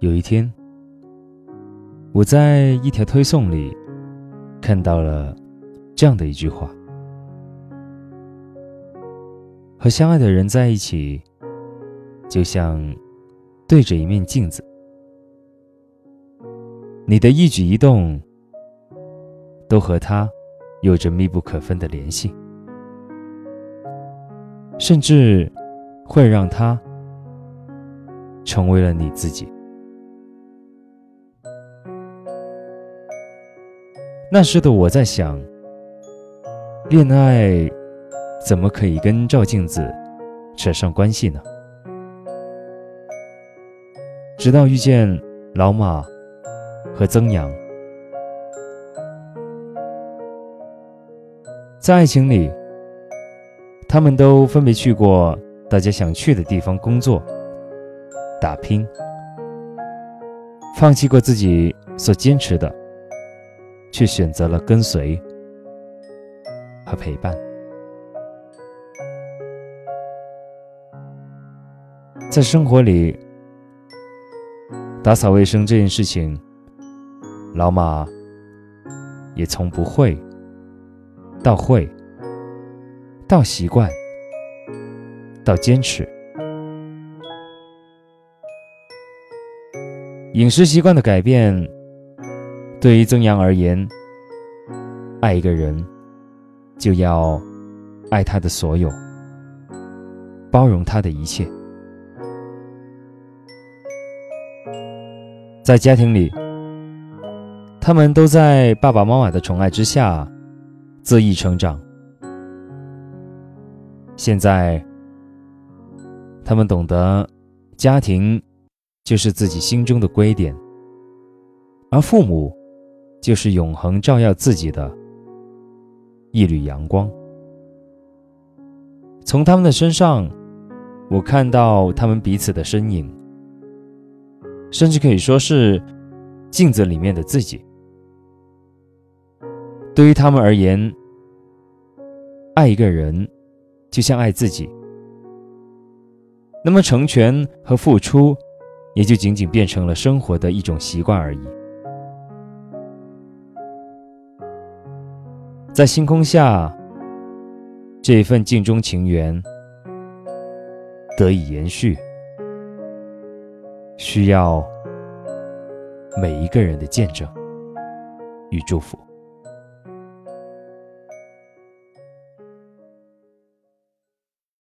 有一天，我在一条推送里看到了这样的一句话：和相爱的人在一起，就像对着一面镜子，你的一举一动都和他有着密不可分的联系，甚至会让他成为了你自己。那时的我在想，恋爱怎么可以跟照镜子扯上关系呢？直到遇见老马和曾阳，在爱情里，他们都分别去过大家想去的地方工作、打拼，放弃过自己所坚持的。却选择了跟随和陪伴。在生活里，打扫卫生这件事情，老马也从不会到会，到习惯，到坚持。饮食习惯的改变。对于曾阳而言，爱一个人，就要爱他的所有，包容他的一切。在家庭里，他们都在爸爸妈妈的宠爱之下恣意成长。现在，他们懂得，家庭就是自己心中的归点，而父母。就是永恒照耀自己的一缕阳光。从他们的身上，我看到他们彼此的身影，甚至可以说是镜子里面的自己。对于他们而言，爱一个人就像爱自己，那么成全和付出，也就仅仅变成了生活的一种习惯而已。在星空下，这份镜中情缘得以延续，需要每一个人的见证与祝福。